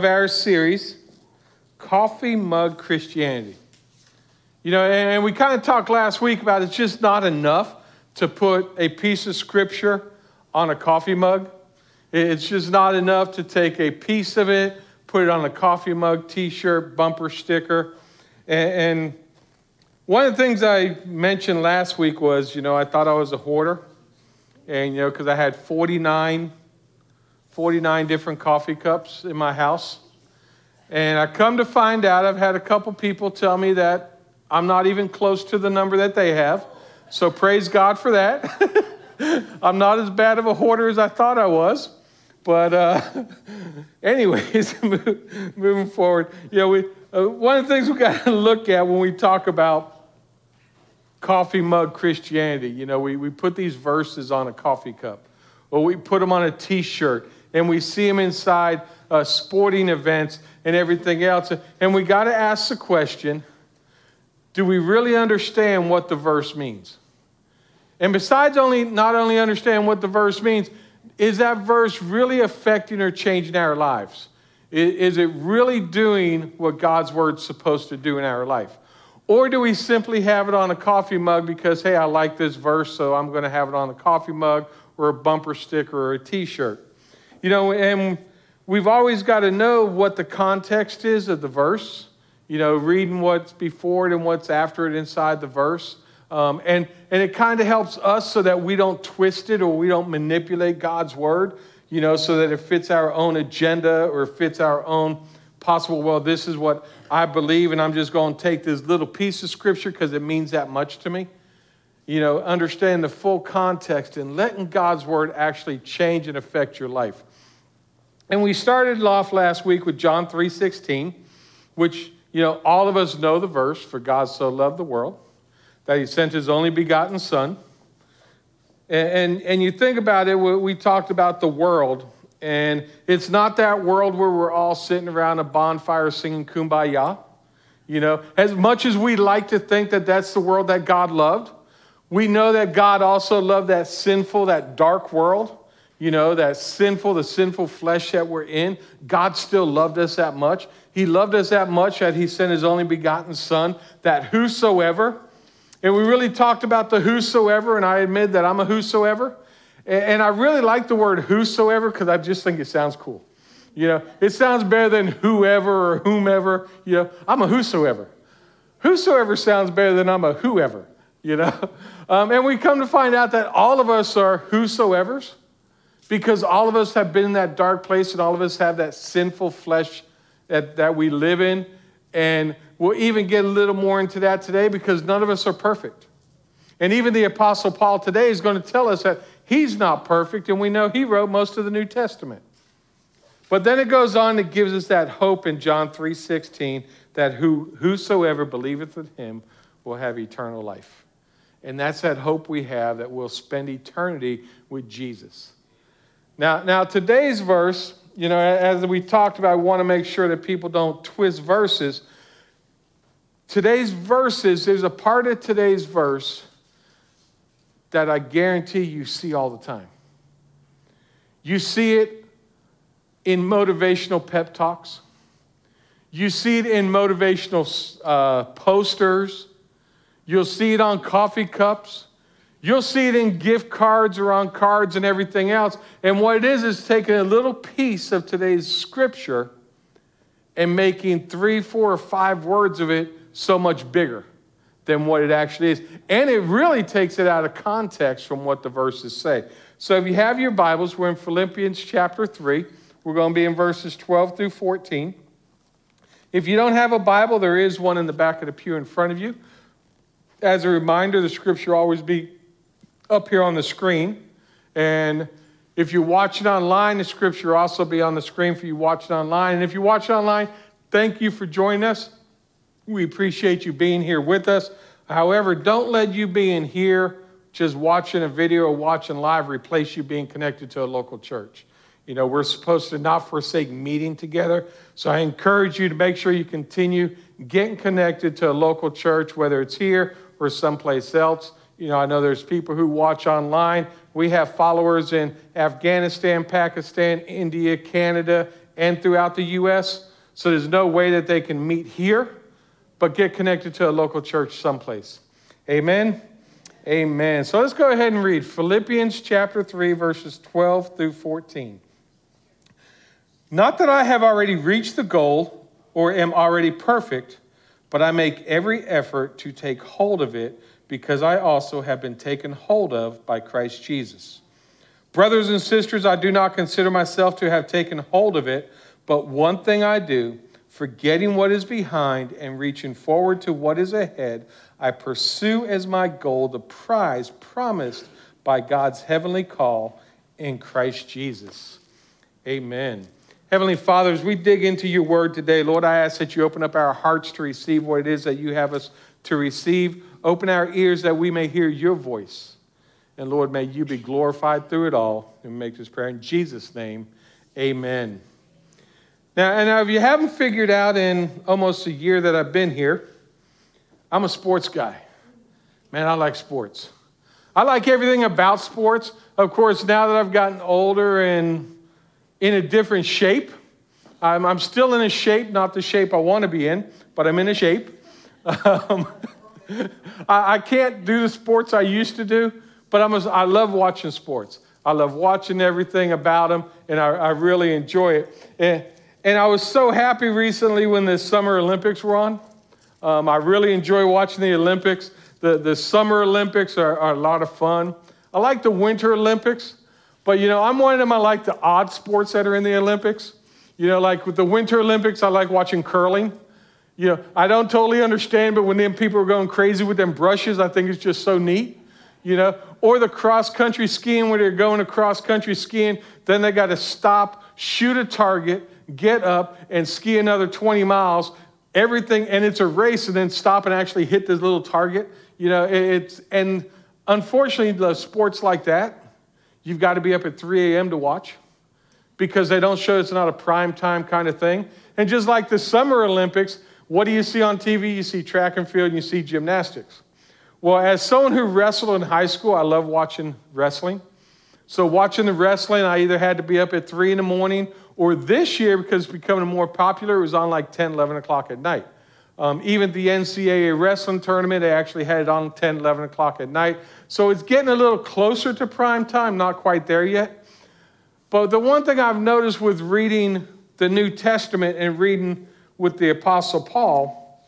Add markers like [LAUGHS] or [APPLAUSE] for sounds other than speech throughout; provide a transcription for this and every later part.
of our series, Coffee Mug Christianity. You know, and we kind of talked last week about it's just not enough to put a piece of scripture on a coffee mug. It's just not enough to take a piece of it, put it on a coffee mug, t shirt, bumper sticker. And one of the things I mentioned last week was, you know, I thought I was a hoarder. And, you know, because I had 49 49 different coffee cups in my house. And I come to find out, I've had a couple people tell me that I'm not even close to the number that they have. So praise God for that. [LAUGHS] I'm not as bad of a hoarder as I thought I was. But, uh, [LAUGHS] anyways, [LAUGHS] moving forward, you know, we, uh, one of the things we've got to look at when we talk about coffee mug Christianity, you know, we, we put these verses on a coffee cup, or we put them on a t shirt, and we see them inside uh, sporting events and everything else. And we got to ask the question do we really understand what the verse means? And besides only not only understand what the verse means, is that verse really affecting or changing our lives? Is it really doing what God's word's supposed to do in our life? Or do we simply have it on a coffee mug because, hey, I like this verse, so I'm going to have it on a coffee mug or a bumper sticker or a t shirt? You know, and we've always got to know what the context is of the verse, you know, reading what's before it and what's after it inside the verse. Um, and, and it kind of helps us so that we don't twist it or we don't manipulate God's word, you know, so that it fits our own agenda or fits our own possible, well, this is what I believe, and I'm just going to take this little piece of scripture because it means that much to me you know, understanding the full context and letting God's word actually change and affect your life. And we started off last week with John 3:16, which, you know, all of us know the verse, for God so loved the world that he sent his only begotten son. And, and, and you think about it, we talked about the world, and it's not that world where we're all sitting around a bonfire singing kumbaya. You know, as much as we like to think that that's the world that God loved, we know that God also loved that sinful, that dark world you know, that sinful, the sinful flesh that we're in, God still loved us that much. He loved us that much that He sent His only begotten Son, that whosoever, and we really talked about the whosoever, and I admit that I'm a whosoever. And I really like the word whosoever because I just think it sounds cool. You know, it sounds better than whoever or whomever. You know, I'm a whosoever. Whosoever sounds better than I'm a whoever, you know. [LAUGHS] Um, and we come to find out that all of us are whosoevers because all of us have been in that dark place and all of us have that sinful flesh that, that we live in. And we'll even get a little more into that today because none of us are perfect. And even the Apostle Paul today is going to tell us that he's not perfect, and we know he wrote most of the New Testament. But then it goes on, it gives us that hope in John 3:16 that who, whosoever believeth in him will have eternal life. And that's that hope we have that we'll spend eternity with Jesus. Now, now today's verse, you know, as we talked about, I want to make sure that people don't twist verses. Today's verses, there's a part of today's verse that I guarantee you see all the time. You see it in motivational pep talks. You see it in motivational uh, posters. You'll see it on coffee cups. You'll see it in gift cards or on cards and everything else. And what it is, is taking a little piece of today's scripture and making three, four, or five words of it so much bigger than what it actually is. And it really takes it out of context from what the verses say. So if you have your Bibles, we're in Philippians chapter 3. We're going to be in verses 12 through 14. If you don't have a Bible, there is one in the back of the pew in front of you. As a reminder, the scripture always be up here on the screen. And if you're watching online, the scripture will also be on the screen for you watching online. And if you watch online, thank you for joining us. We appreciate you being here with us. However, don't let you being here, just watching a video or watching live, replace you being connected to a local church. You know, we're supposed to not forsake meeting together. So I encourage you to make sure you continue getting connected to a local church, whether it's here or someplace else. You know, I know there's people who watch online. We have followers in Afghanistan, Pakistan, India, Canada, and throughout the U.S. So there's no way that they can meet here, but get connected to a local church someplace. Amen. Amen. So let's go ahead and read Philippians chapter 3, verses 12 through 14. Not that I have already reached the goal or am already perfect, but I make every effort to take hold of it because I also have been taken hold of by Christ Jesus. Brothers and sisters, I do not consider myself to have taken hold of it, but one thing I do, forgetting what is behind and reaching forward to what is ahead, I pursue as my goal the prize promised by God's heavenly call in Christ Jesus. Amen. Heavenly Father, as we dig into your word today, Lord, I ask that you open up our hearts to receive what it is that you have us to receive. Open our ears that we may hear your voice. And Lord, may you be glorified through it all. And make this prayer in Jesus' name. Amen. Now, and now, if you haven't figured out in almost a year that I've been here, I'm a sports guy. Man, I like sports. I like everything about sports. Of course, now that I've gotten older and in a different shape. I'm, I'm still in a shape, not the shape I want to be in, but I'm in a shape. [LAUGHS] Um, [LAUGHS] I, I, can't do the sports I used to do, but I'm a, I love watching sports. I love watching everything about them, and I, I really enjoy it. And, and, I was so happy recently when the Summer Olympics were on. Um, I really enjoy watching the Olympics. The, the Summer Olympics are, are a lot of fun. I like the Winter Olympics but you know, I'm one of them. I like the odd sports that are in the Olympics. You know, like with the Winter Olympics, I like watching curling. You know, I don't totally understand, but when them people are going crazy with them brushes, I think it's just so neat. You know, or the cross country skiing where they're going across country skiing, then they got to stop, shoot a target, get up, and ski another 20 miles. Everything, and it's a race, and then stop and actually hit this little target. You know, it's and unfortunately, the sports like that, You've got to be up at 3 a.m. to watch because they don't show it's not a prime time kind of thing. And just like the Summer Olympics, what do you see on TV? You see track and field and you see gymnastics. Well, as someone who wrestled in high school, I love watching wrestling. So, watching the wrestling, I either had to be up at 3 in the morning or this year, because it's becoming more popular, it was on like 10, 11 o'clock at night. Um, even the NCAA wrestling tournament, they actually had it on 10, 11 o'clock at night. So it's getting a little closer to prime time, not quite there yet. But the one thing I've noticed with reading the New Testament and reading with the Apostle Paul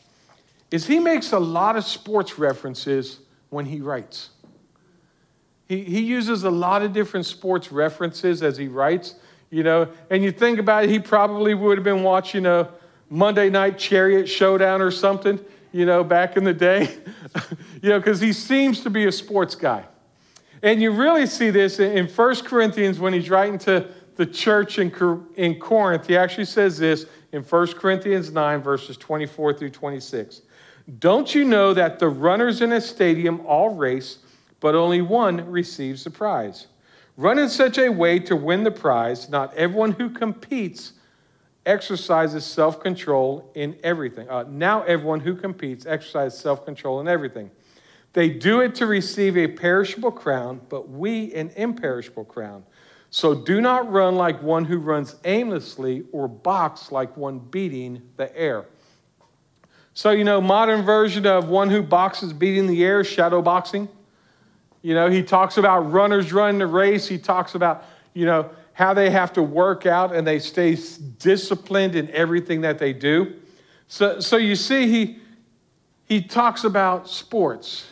is he makes a lot of sports references when he writes. He, he uses a lot of different sports references as he writes, you know, and you think about it, he probably would have been watching a Monday Night Chariot Showdown or something, you know, back in the day, [LAUGHS] you know, because he seems to be a sports guy. And you really see this in 1 Corinthians when he's writing to the church in, in Corinth. He actually says this in 1 Corinthians 9, verses 24 through 26. Don't you know that the runners in a stadium all race, but only one receives the prize? Run in such a way to win the prize. Not everyone who competes exercises self control in everything. Uh, now, everyone who competes exercises self control in everything. They do it to receive a perishable crown, but we an imperishable crown. So do not run like one who runs aimlessly or box like one beating the air. So, you know, modern version of one who boxes beating the air, shadow boxing. You know, he talks about runners running the race. He talks about, you know, how they have to work out and they stay disciplined in everything that they do. So, so you see, he, he talks about sports.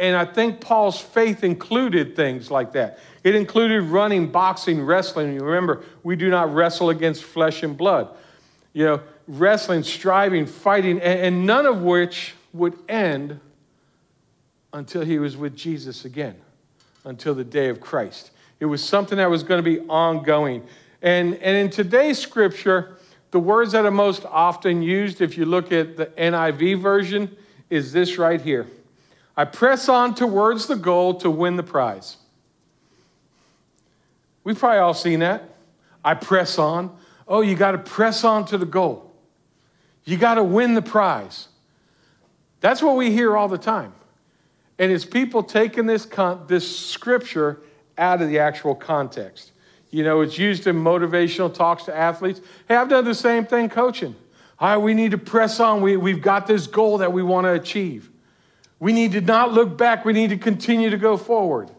And I think Paul's faith included things like that. It included running, boxing, wrestling. You remember, we do not wrestle against flesh and blood. You know, wrestling, striving, fighting, and, none of which would end until he was with Jesus again, until the day of Christ. It was something that was going to be ongoing. And, and in today's scripture, the words that are most often used, if you look at the NIV version, is this right here I press on towards the goal to win the prize. We've probably all seen that. I press on. Oh, you got to press on to the goal. You got to win the prize. That's what we hear all the time. And it's people taking this, con- this scripture out of the actual context. You know, it's used in motivational talks to athletes. Hey, I've done the same thing coaching. All right, we need to press on. We, we've got this goal that we want to achieve. We need to not look back, we need to continue to go forward.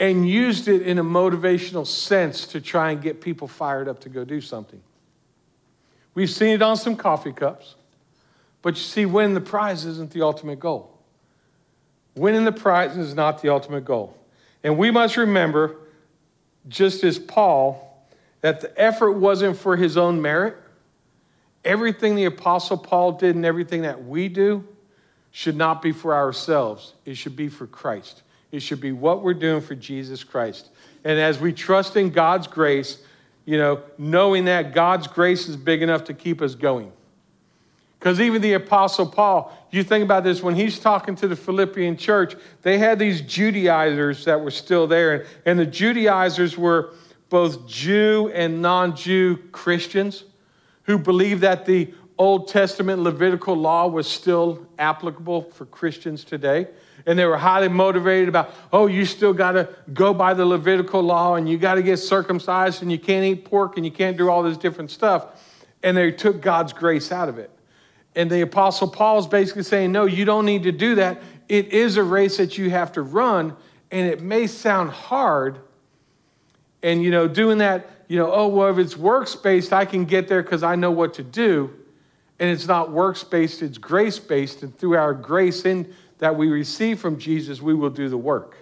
And used it in a motivational sense to try and get people fired up to go do something. We've seen it on some coffee cups. But you see, winning the prize isn't the ultimate goal. Winning the prize is not the ultimate goal. And we must remember, just as Paul, that the effort wasn't for his own merit. Everything the Apostle Paul did and everything that we do should not be for ourselves, it should be for Christ. It should be what we're doing for Jesus Christ. And as we trust in God's grace, you know, knowing that God's grace is big enough to keep us going. Because even the Apostle Paul, you think about this, when he's talking to the Philippian church, they had these Judaizers that were still there. And the Judaizers were both Jew and non Jew Christians who believed that the Old Testament Levitical law was still applicable for Christians today. And they were highly motivated about, oh, you still got to go by the Levitical law and you got to get circumcised and you can't eat pork and you can't do all this different stuff. And they took God's grace out of it. And the Apostle Paul is basically saying, no, you don't need to do that. It is a race that you have to run, and it may sound hard. And, you know, doing that, you know, oh, well, if it's works based, I can get there because I know what to do. And it's not works based, it's grace based. And through our grace in, that we receive from Jesus, we will do the work.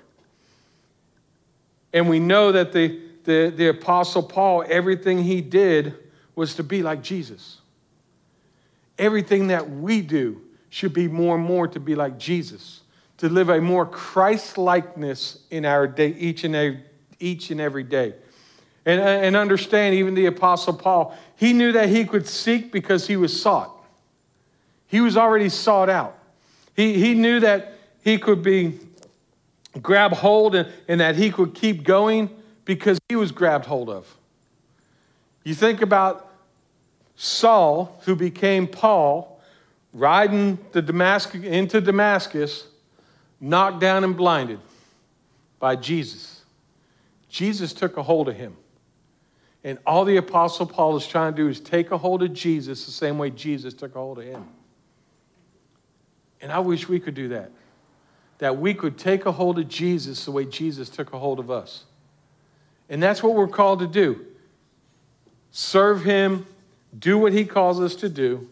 And we know that the, the, the Apostle Paul, everything he did was to be like Jesus. Everything that we do should be more and more to be like Jesus, to live a more Christ likeness in our day, each and every, each and every day. And, uh, and understand, even the Apostle Paul, he knew that he could seek because he was sought. He was already sought out. He, he knew that he could be grab hold and, and that he could keep going because he was grabbed hold of. You think about Saul, who became Paul, riding the Damascus, into Damascus, knocked down and blinded by Jesus. Jesus took a hold of him. And all the Apostle Paul is trying to do is take a hold of Jesus the same way Jesus took a hold of him. And I wish we could do that. That we could take a hold of Jesus the way Jesus took a hold of us. And that's what we're called to do serve him do what he calls us to do,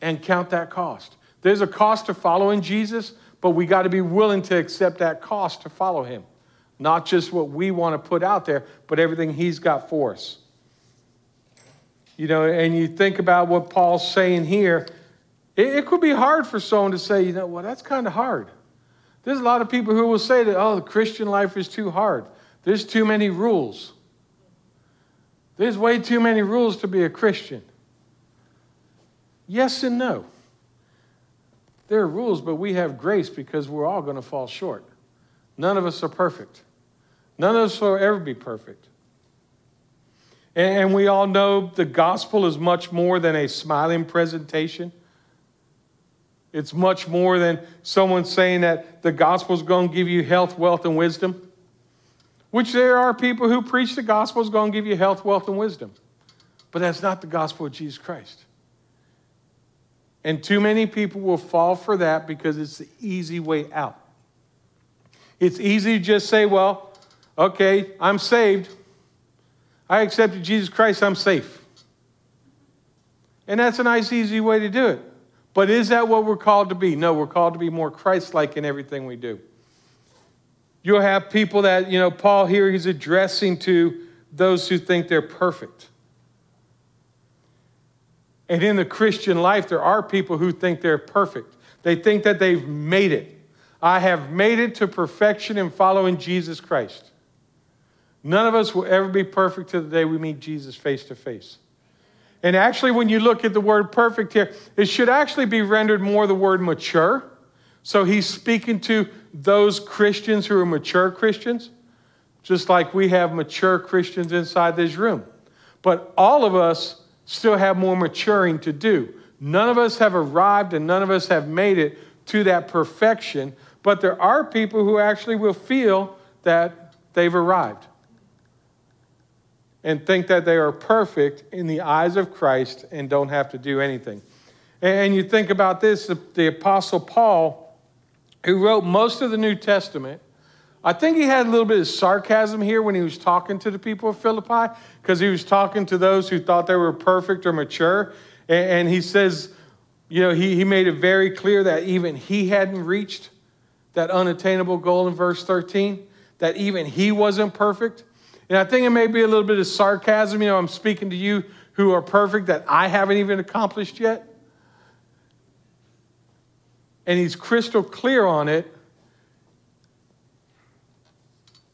and count that cost. There's a cost to following Jesus, but we got to be willing to accept that cost to follow him. Not just what we want to put out there, but everything he's got for us. You know, and you think about what Paul's saying here, it, it could be hard for someone to say, you know, well, that's kind of hard. There's a lot of people who will say that, oh, the Christian life is too hard. There's too many rules. There's way too many rules to be a Christian. Yes and no. There are rules, but we have grace because we're all going to fall short. None of us are perfect. None of us will ever be perfect. And we all know the gospel is much more than a smiling presentation. It's much more than someone saying that the gospel is going to give you health, wealth, and wisdom. Which there are people who preach the gospel is going to give you health, wealth, and wisdom. But that's not the gospel of Jesus Christ. And too many people will fall for that because it's the easy way out. It's easy to just say, well, okay, I'm saved. I accepted Jesus Christ, I'm safe. And that's a nice, easy way to do it. But is that what we're called to be? No, we're called to be more Christ like in everything we do. You'll have people that, you know, Paul here, he's addressing to those who think they're perfect. And in the Christian life, there are people who think they're perfect. They think that they've made it. I have made it to perfection in following Jesus Christ. None of us will ever be perfect to the day we meet Jesus face to face. And actually, when you look at the word perfect here, it should actually be rendered more the word mature. So he's speaking to those Christians who are mature Christians, just like we have mature Christians inside this room. But all of us still have more maturing to do. None of us have arrived and none of us have made it to that perfection, but there are people who actually will feel that they've arrived and think that they are perfect in the eyes of Christ and don't have to do anything. And you think about this the, Apostle Paul, who wrote most of the New Testament, I think he had a little bit of sarcasm here when he was talking to the people of Philippi, because he was talking to those who thought they were perfect or mature. And, he says, you know, he, he made it very clear that even he hadn't reached that unattainable goal in verse 13, that even he wasn't perfect. And I think it may be a little bit of sarcasm. You know, I'm speaking to you who are perfect that I haven't even accomplished yet. And he's crystal clear on it.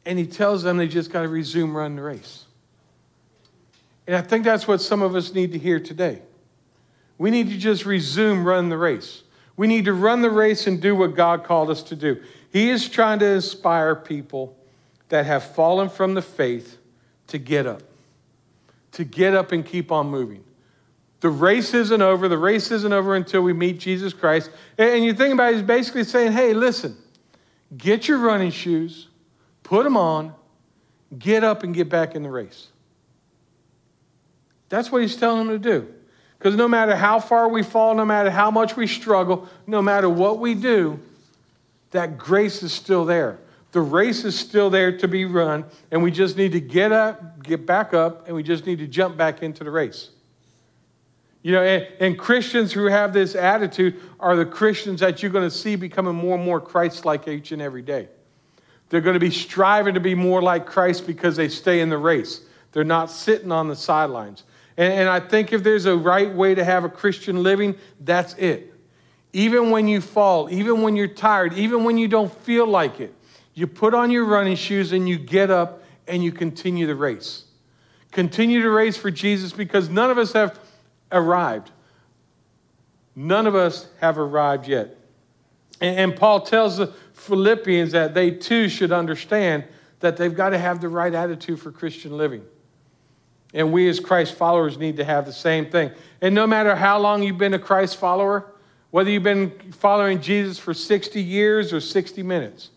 And he tells them they just got to resume running the race. And I think that's what some of us need to hear today. We need to just resume running the race. We need to run the race and do what God called us to do. He is trying to inspire people that have fallen from the faith to get up, to get up and keep on moving. The race isn't over. The race isn't over until we meet Jesus Christ. And you think about it, he's basically saying, hey, listen, get your running shoes, put them on, get up and get back in the race. That's what he's telling them to do. Because no matter how far we fall, no matter how much we struggle, no matter what we do, that grace is still there. The race is still there to be run, and we just need to get up, get back up, and we just need to jump back into the race. You know, and, and Christians who have this attitude are the Christians that you're going to see becoming more and more Christ like each and every day. They're going to be striving to be more like Christ because they stay in the race. They're not sitting on the sidelines. And, and I think if there's a right way to have a Christian living, that's it. Even when you fall, even when you're tired, even when you don't feel like it, you put on your running shoes and you get up and you continue the race. Continue to race for Jesus because none of us have arrived. None of us have arrived yet. And, Paul tells the Philippians that they too should understand that they've got to have the right attitude for Christian living. And we as Christ followers need to have the same thing. And no matter how long you've been a Christ follower, whether you've been following Jesus for 60 years or 60 minutes,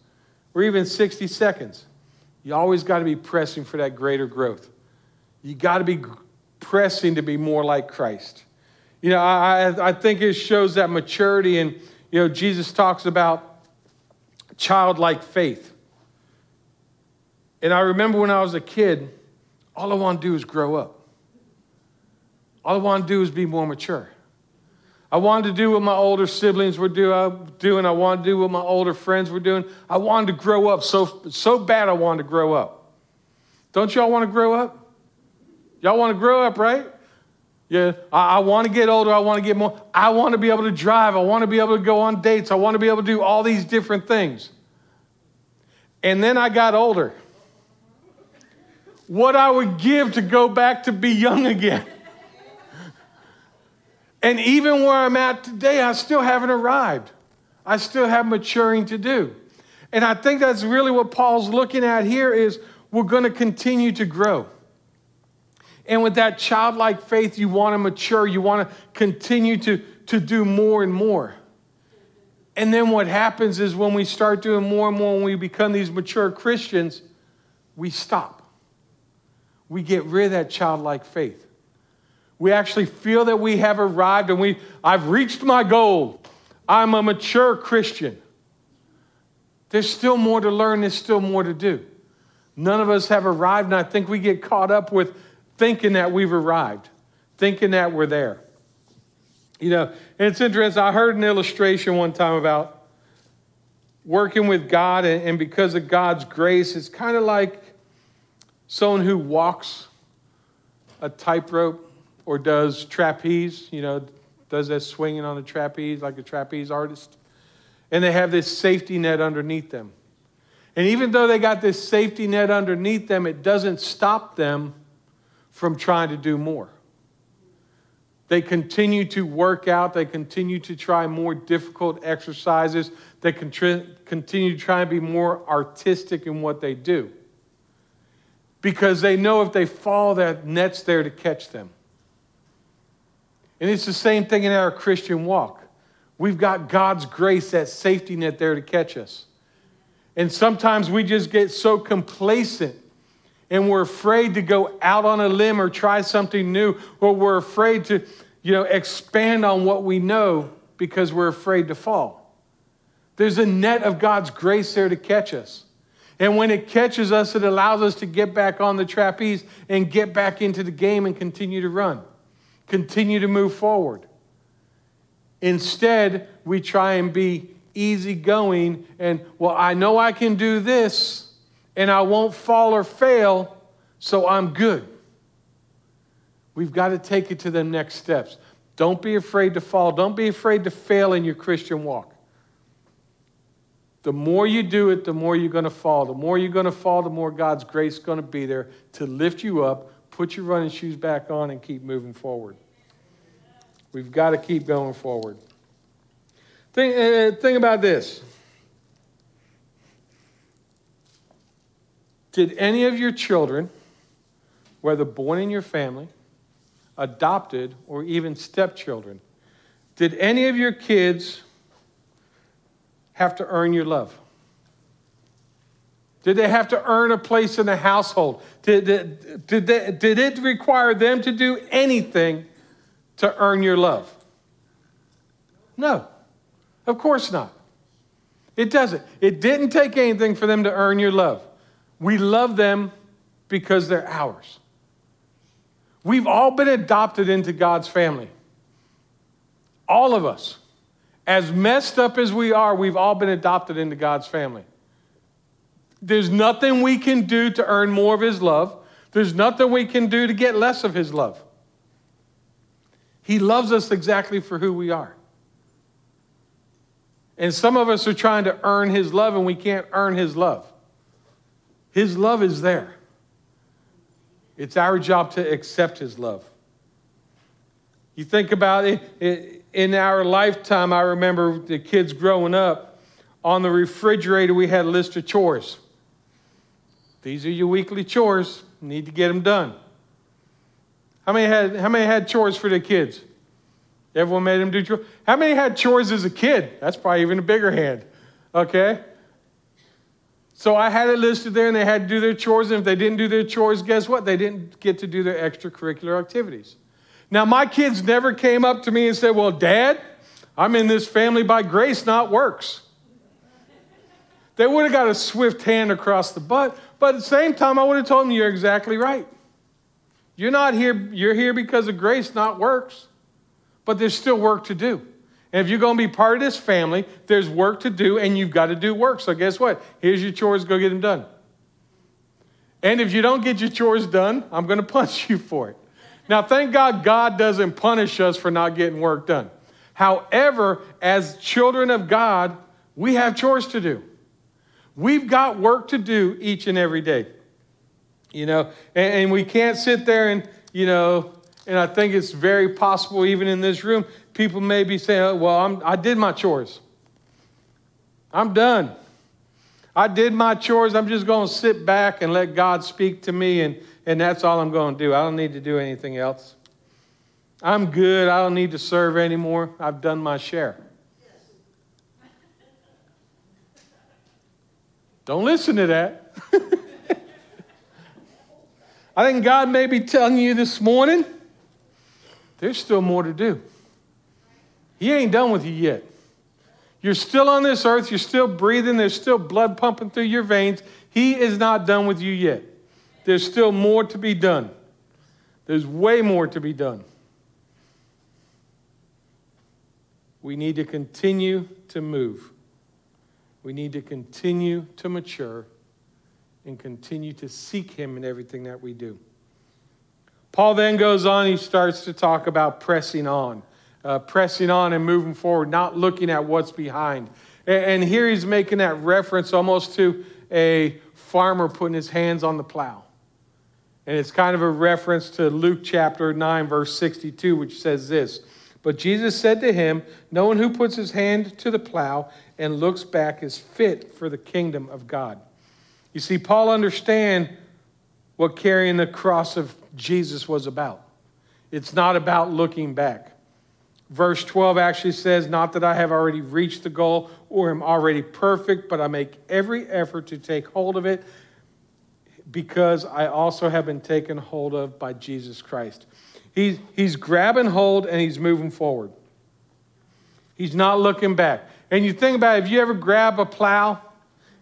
or even 60 seconds, you always got to be pressing for that greater growth. You got to be pressing to be more like Christ. You know, I, I think it shows that maturity, and, you know, Jesus talks about childlike faith. And I remember when I was a kid, all I want to do is grow up. All I want to do is be more mature. I wanted to do what my older siblings were uh, doing. I wanted to do what my older friends were doing. I wanted to grow up so, so bad I wanted to grow up. Don't y'all want to grow up? Y'all want to grow up, right? Yeah, I, I want to get older. I want to get more. I want to be able to drive. I want to be able to go on dates. I want to be able to do all these different things. And then I got older what I would give to go back to be young [LAUGHS] again. And even where I'm at today, I still haven't arrived. I still have maturing to do. And I think that's really what Paul's looking at here is we're going to continue to grow. And with that childlike faith, you want to mature, you want to continue to, to do more and more. And then what happens is when we start doing more and more, when we become these mature Christians, we stop we get rid of that childlike faith. We actually feel that we have arrived and we, I've reached my goal. I'm a mature Christian. There's still more to learn, there's still more to do. None of us have arrived, and I think we get caught up with thinking that we've arrived, thinking that we're there. You know, and it's interesting. I heard an illustration one time about working with God, and because of God's grace, it's kind of like someone who walks a tightrope or does trapeze, you know, does that swinging on a trapeze like a trapeze artist. And they have this safety net underneath them. And even though they got this safety net underneath them, it doesn't stop them from trying to do more. They continue to work out, they continue to try more difficult exercises, they continue to try and be more artistic in what they do because they know if they fall, that net's there to catch them. And it's the same thing in our Christian walk. We've got God's grace, that safety net there to catch us. And sometimes we just get so complacent and we're afraid to go out on a limb or try something new, or we're afraid to, you know, expand on what we know because we're afraid to fall. There's a net of God's grace there to catch us. And when it catches us, it allows us to get back on the trapeze and get back into the game and continue to run, continue to move forward. Instead, we try and be easygoing and, well, I know I can do this and I won't fall or fail, so I'm good. We've got to take it to the next steps. Don't be afraid to fall. Don't be afraid to fail in your Christian walk. The more you do it, the more you're going to fall. The more you're going to fall, the more God's grace is going to be there to lift you up, put your running shoes back on, and keep moving forward. We've got to keep going forward. Think, uh, think about this. Did any of your children, whether born in your family, adopted, or even stepchildren, did any of your kids have to earn your love? Did they have to earn a place in the household? Did, did, did, they, did it require them to do anything to earn your love? No, of course not. It doesn't. It didn't take anything for them to earn your love. We love them because they're ours. We've all been adopted into God's family. All of us. As messed up as we are, we've all been adopted into God's family. There's nothing we can do to earn more of His love. There's nothing we can do to get less of His love. He loves us exactly for who we are. And some of us are trying to earn His love, and we can't earn His love. His love is there. It's our job to accept His love. You think about it, in our lifetime, I remember the kids growing up, on the refrigerator, we had a list of chores. These are your weekly chores. You need to get them done. How many had, how many had chores for their kids? Everyone made them do chores. How many had chores as a kid? That's probably even a bigger hand. Okay? So I had it listed there and they had to do their chores. And if they didn't do their chores, guess what? They didn't get to do their extracurricular activities. Now, my kids never came up to me and said, Well, Dad, I'm in this family by grace, not works. They would have got a swift hand across the butt, but at the same time, I would have told them, You're exactly right. You're not here, you're here because of grace, not works. But there's still work to do. And if you're going to be part of this family, there's work to do, and you've got to do work. So, guess what? Here's your chores, go get them done. And if you don't get your chores done, I'm going [LAUGHS] to punch you for it. Now, thank God, God doesn't punish us for not getting work done. However, as children of God, we have chores to do. We've got work to do each and every day. You know, and, and we can't sit there and, you know, and I think it's very possible, even in this room, people may be saying, oh, Well, I'm, I did my chores. I'm done. I did my chores. I'm just going to sit back and let God speak to me, and, and that's all I'm going to do. I don't need to do anything else. I'm good. I don't need to serve anymore. I've done my share. Don't listen to that. [LAUGHS] I think God may be telling you this morning there's still more to do. He ain't done with you yet. You're still on this earth, you're still breathing, there's still blood pumping through your veins. He is not done with you yet. There's still more to be done. There's way more to be done. We need to continue to move. We need to continue to mature and continue to seek Him in everything that we do. Paul then goes on, he starts to talk about pressing on, uh, pressing on and moving forward, not looking at what's behind. And, and here he's making that reference almost to a farmer putting his hands on the plow. And it's kind of a reference to Luke chapter 9, verse 62, which says this But Jesus said to him, No one who puts his hand to the plow and looks back is fit for the kingdom of God. You see, Paul understand what carrying the cross of Jesus was about. It's not about looking back. Verse 12 actually says, Not that I have already reached the goal or am already perfect, but I make every effort to take hold of it because I also have been taken hold of by Jesus Christ. He's, he's grabbing hold and he's moving forward. He's not looking back. And you think about it, if you ever grab a plow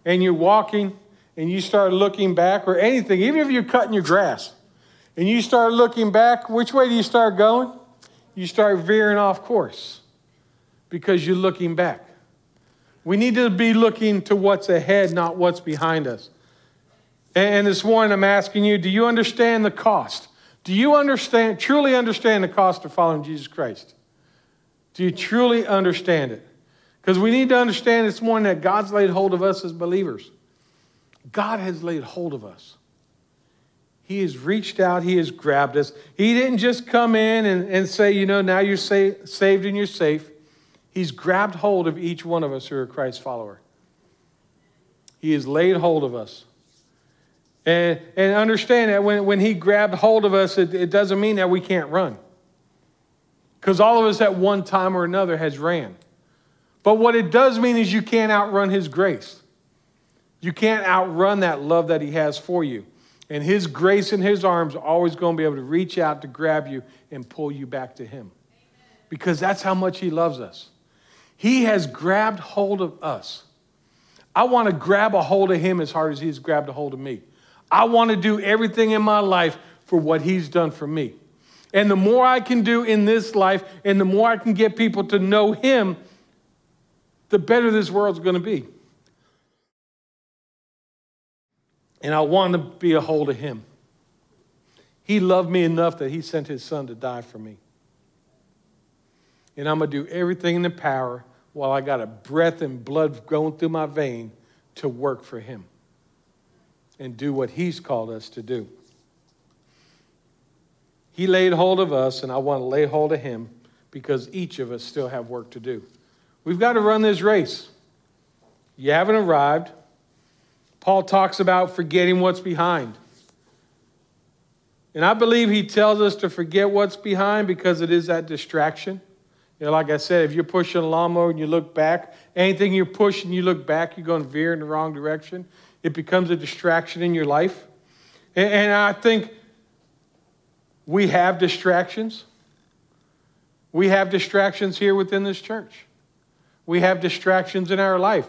and you're walking and you start looking back or anything, even if you're cutting your grass and you start looking back, which way do you start going? you start veering off course because you're looking back. We need to be looking to what's ahead, not what's behind us. And this morning I'm asking you, do you understand the cost? Do you understand, truly understand the cost of following Jesus Christ? Do you truly understand it? Because we need to understand this morning that God's laid hold of us as believers. God has laid hold of us. He has reached out, He has grabbed us. He didn't just come in and, and say, you know, now you're sa- saved and you're safe. He's grabbed hold of each one of us who are Christ's follower. He has laid hold of us. And, and understand that when, when He grabbed hold of us, it, it doesn't mean that we can't run. Because all of us at one time or another has ran. But what it does mean is you can't outrun His grace. You can't outrun that love that He has for you. And His grace and His arms are always going to be able to reach out to grab you and pull you back to Him. Because that's how much He loves us. He has grabbed hold of us. I want to grab a hold of Him as hard as He's grabbed a hold of me. I want to do everything in my life for what He's done for me. And the more I can do in this life, and the more I can get people to know Him, the better this world's going to be. and I want to be a hold of him. He loved me enough that he sent his son to die for me. And I'm going to do everything in the power while I got a breath and blood going through my vein to work for him and do what he's called us to do. He laid hold of us, and I want to lay hold of him because each of us still have work to do. We've got to run this race. You haven't arrived. Paul talks about forgetting what's behind. And I believe he tells us to forget what's behind because it is that distraction. You know, like I said, if you're pushing a lawnmower and you look back, anything you're pushing, you look back, you're going to veer in the wrong direction. It becomes a distraction in your life. And, I think we have distractions. We have distractions here within this church. We have distractions in our life.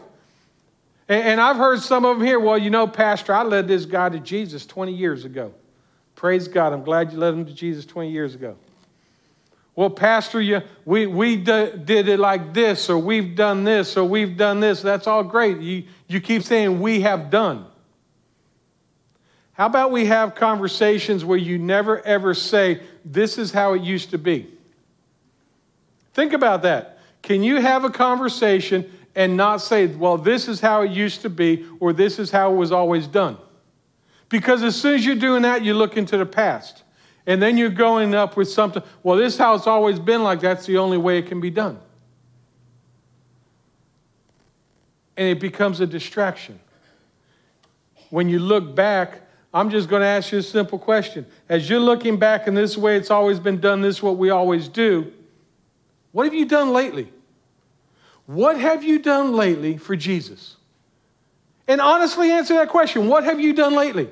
And I've heard some of them here, well, you know, Pastor, I led this guy to Jesus 20 years ago. Praise God. I'm glad you led him to Jesus 20 years ago. Well, Pastor, you, we, we d- did it like this, or we've done this, or we've done this. That's all great. You, you keep saying we have done. How about we have conversations where you never ever say, this is how it used to be? Think about that. Can you have a conversation and not say, well, this is how it used to be or this is how it was always done. Because as soon as you're doing that, you look into the past. And then you're going up with something, well, this it's always been like that's the only way it can be done. And it becomes a distraction. When you look back, I'm just going to ask you a simple question. As you're looking back in this way it's always been done, this is what we always do, what have you done lately? What have you done lately for Jesus? And honestly answer that question. What have you done lately?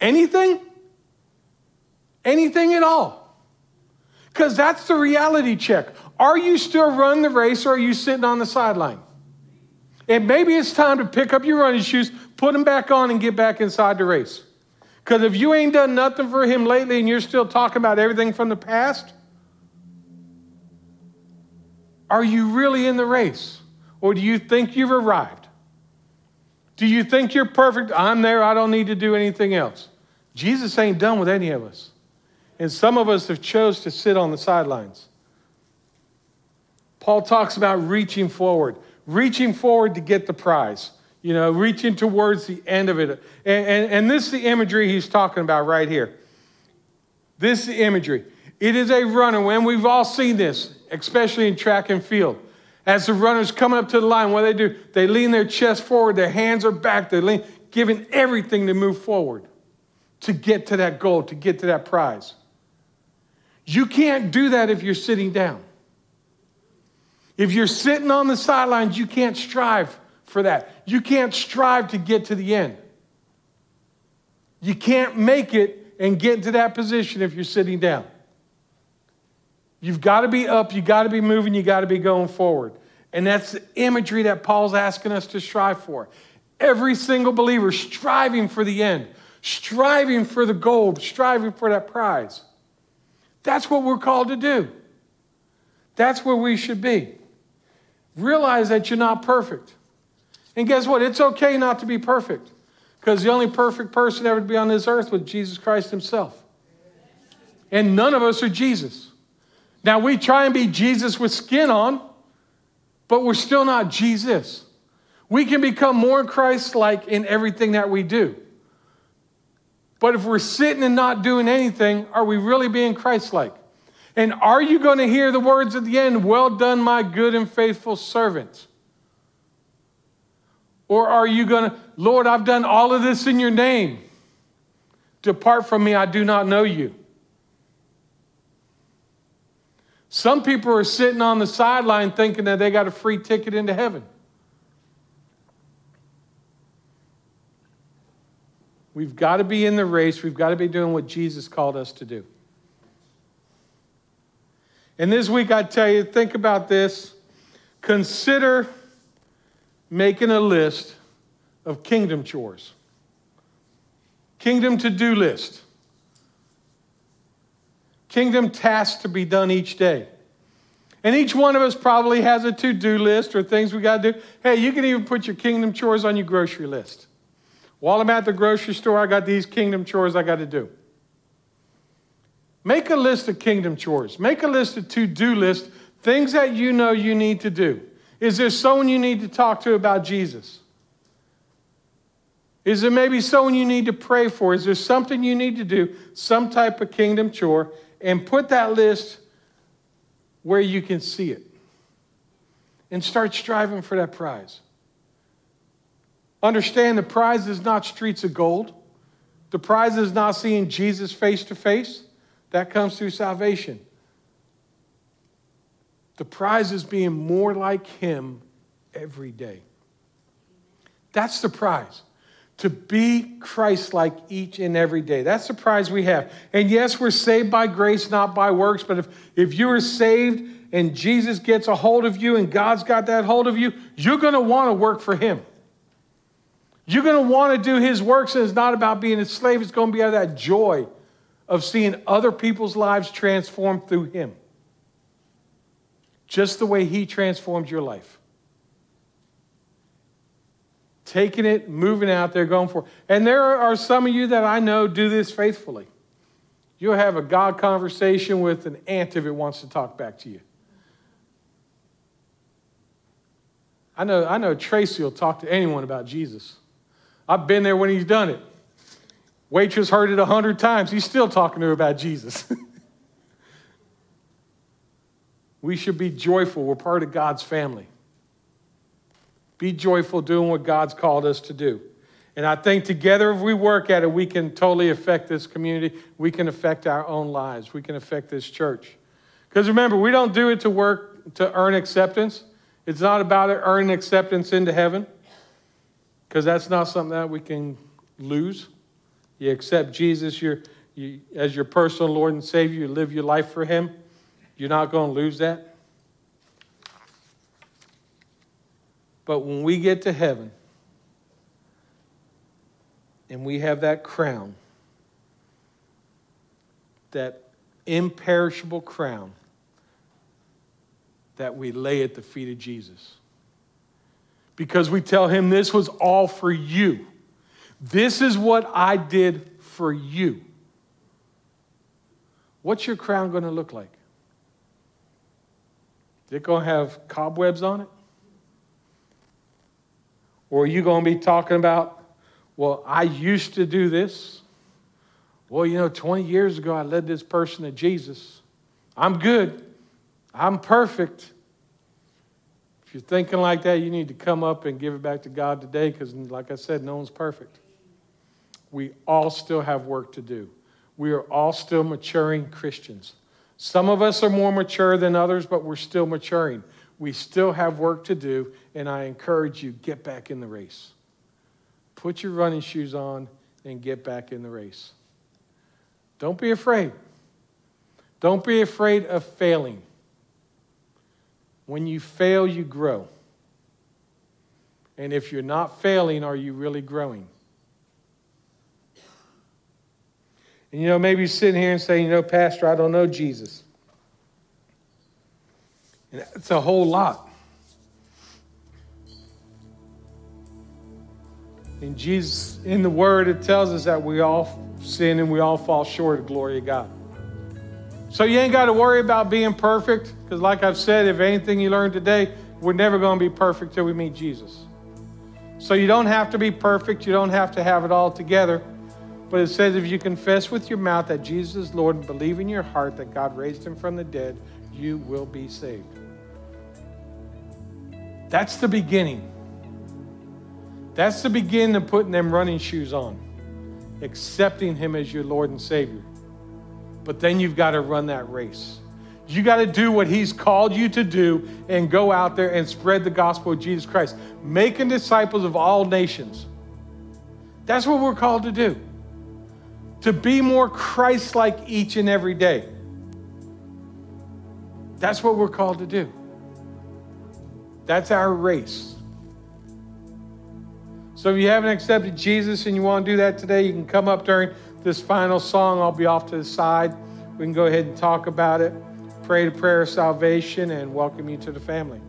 Anything? Anything at all? Because that's the reality check. Are you still running the race or are you sitting on the sideline? And maybe it's time to pick up your running shoes, put them back on, and get back inside the race. Because if you ain't done nothing for him lately and you're still talking about everything from the past, are you really in the race? Or do you think you've arrived? Do you think you're perfect? I'm there, I don't need to do anything else. Jesus ain't done with any of us. And some of us have chose to sit on the sidelines. Paul talks about reaching forward, reaching forward to get the prize, you know, reaching towards the end of it. And, and, and this is the imagery he's talking about right here. This is the imagery. It is a runner, and we've all seen this especially in track and field. As the runners coming up to the line, what do they do? They lean their chest forward, their hands are back, they're lean, giving everything to move forward to get to that goal, to get to that prize. You can't do that if you're sitting down. If you're sitting on the sidelines, you can't strive for that. You can't strive to get to the end. You can't make it and get into that position if you're sitting down. You've got to be up, you've got to be moving, you've got to be going forward. And that's the imagery that Paul's asking us to strive for. Every single believer striving for the end, striving for the gold, striving for that prize. That's what we're called to do. That's where we should be. Realize that you're not perfect. And guess what? It's okay not to be perfect because the only perfect person ever to be on this earth was Jesus Christ himself. And none of us are Jesus. Now we try and be Jesus with skin on, but we're still not Jesus. We can become more Christ like in everything that we do. But if we're sitting and not doing anything, are we really being Christ like? And are you going to hear the words at the end, Well done, my good and faithful servant? Or are you going to, Lord, I've done all of this in your name. Depart from me, I do not know you. Some people are sitting on the sideline thinking that they got a free ticket into heaven. We've got to be in the race. We've got to be doing what Jesus called us to do. And this week, I tell you, think about this. Consider making a list of kingdom chores, kingdom to do list, kingdom tasks to be done each day. And each one of us probably has a to do list or things we got to do. Hey, you can even put your kingdom chores on your grocery list. While I'm at the grocery store, I got these kingdom chores I got to do. Make a list of kingdom chores. Make a list of to do list, things that you know you need to do. Is there someone you need to talk to about Jesus? Is there maybe someone you need to pray for? Is there something you need to do, some type of kingdom chore? And put that list where you can see it. And start striving for that prize. Understand the prize is not streets of gold. The prize is not seeing Jesus face to face. That comes through salvation. The prize is being more like Him every day. That's the prize. To be Christ like each and every day. That's the prize we have. And yes, we're saved by grace, not by works. But if, if you are saved and Jesus gets a hold of you and God's got that hold of you, you're going to want to work for Him. You're going to want to do His works, and it's not about being a slave, it's going to be out of that joy of seeing other people's lives transformed through Him. Just the way He transformed your life. Taking it, moving out there, going for it. And there are some of you that I know do this faithfully. You'll have a God conversation with an ant if it wants to talk back to you. I know, I know Tracy will talk to anyone about Jesus. I've been there when he's done it. Waitress heard it a hundred times. He's still talking to her about Jesus. [LAUGHS] we should be joyful. We're part of God's family. Be joyful doing what God's called us to do. And I think together, if we work at it, we can totally affect this community. We can affect our own lives. We can affect this church. Because remember, we don't do it to work to earn acceptance. It's not about earning acceptance into heaven, because that's not something that we can lose. You accept Jesus you, as your personal Lord and Savior, you live your life for Him, you're not going to lose that. But when we get to heaven and we have that crown, that imperishable crown that we lay at the feet of Jesus. Because we tell him this was all for you. This is what I did for you. What's your crown going to look like? Is it going to have cobwebs on it? Or are you going to be talking about, well, I used to do this. Well, you know, 20 years ago, I led this person to Jesus. I'm good. I'm perfect. If you're thinking like that, you need to come up and give it back to God today because, like I said, no one's perfect we all still have work to do. We are all still maturing Christians. Some of us are more mature than others, but we're still maturing. We still have work to do, and I encourage you get back in the race. Put your running shoes on and get back in the race. Don't be afraid. Don't be afraid of failing. When you fail, you grow. And if you're not failing, are you really growing? And you know, maybe you're sitting here and saying, you know, Pastor, I don't know Jesus. And it's a whole lot. In Jesus, in the Word, it tells us that we all sin and we all fall short of glory of God. So you ain't got to worry about being perfect, because like I've said, if anything you learned today, we're never going to be perfect till we meet Jesus. So you don't have to be perfect, you don't have to have it all together. But it says if you confess with your mouth that Jesus is Lord and believe in your heart that God raised him from the dead, you will be saved. That's the beginning. That's the beginning of putting them running shoes on, accepting him as your Lord and Savior. But then you've got to run that race. You got to do what he's called you to do and go out there and spread the gospel of Jesus Christ, making disciples of all nations. That's what we're called to do to be more Christ like each and every day. That's what we're called to do. That's our race. So if you haven't accepted Jesus and you want to do that today, you can come up during this final song. I'll be off to the side. We can go ahead and talk about it, pray the prayer of salvation, and welcome you to the family.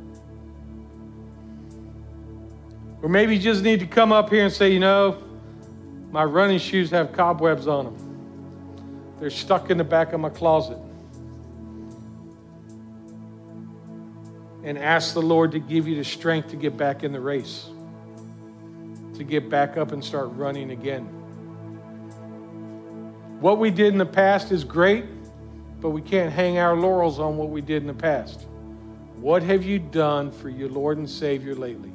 Or maybe you just need to come up here and say, you know, my running shoes have cobwebs on them. They're stuck in the back of my closet. And ask the Lord to give you the strength to get back in the race, to get back up and start running again. What we did in the past is great, but we can't hang our laurels on what we did in the past. What have you done for your Lord and Savior lately?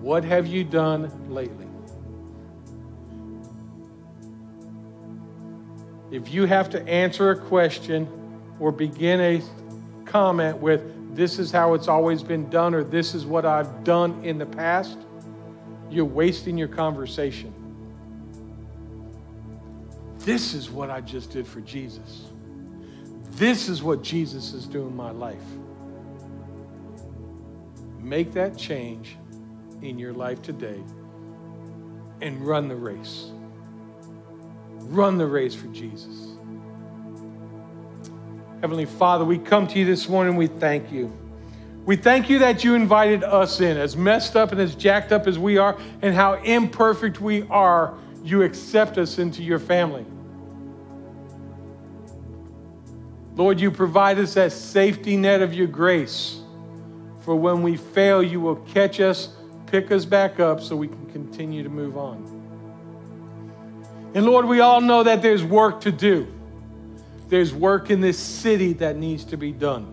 What have you done lately? If you have to answer a question or begin a comment with, this is how it's always been done, or this is what I've done in the past, you're wasting your conversation. This is what I just did for Jesus. This is what Jesus is doing in my life. Make that change in your life today and run the race. Run the race for Jesus. Heavenly Father, we come to you this morning, we thank you. We thank you that you invited us in, as messed up and as jacked up as we are, and how imperfect we are, you accept us into your family. Lord, you provide us that safety net of your grace. For when we fail, you will catch us, pick us back up so we can continue to move on. And Lord, we all know that there's work to do. There's work in this city that needs to be done.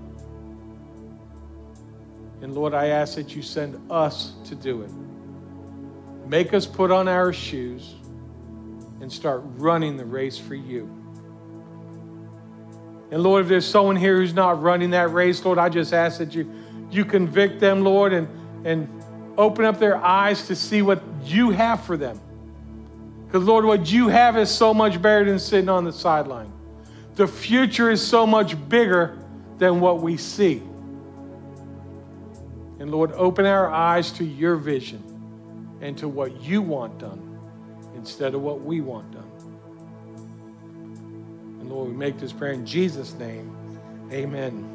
And Lord, I ask that you send us to do it. Make us put on our shoes and start running the race for you. And Lord, if there's someone here who's not running that race, Lord, I just ask that you, you convict them, Lord, and, and open up their eyes to see what you have for them. Because, Lord, what you have is so much better than sitting on the sideline. The future is so much bigger than what we see. And, Lord, open our eyes to your vision and to what you want done instead of what we want done. And, Lord, we make this prayer in Jesus' name. Amen.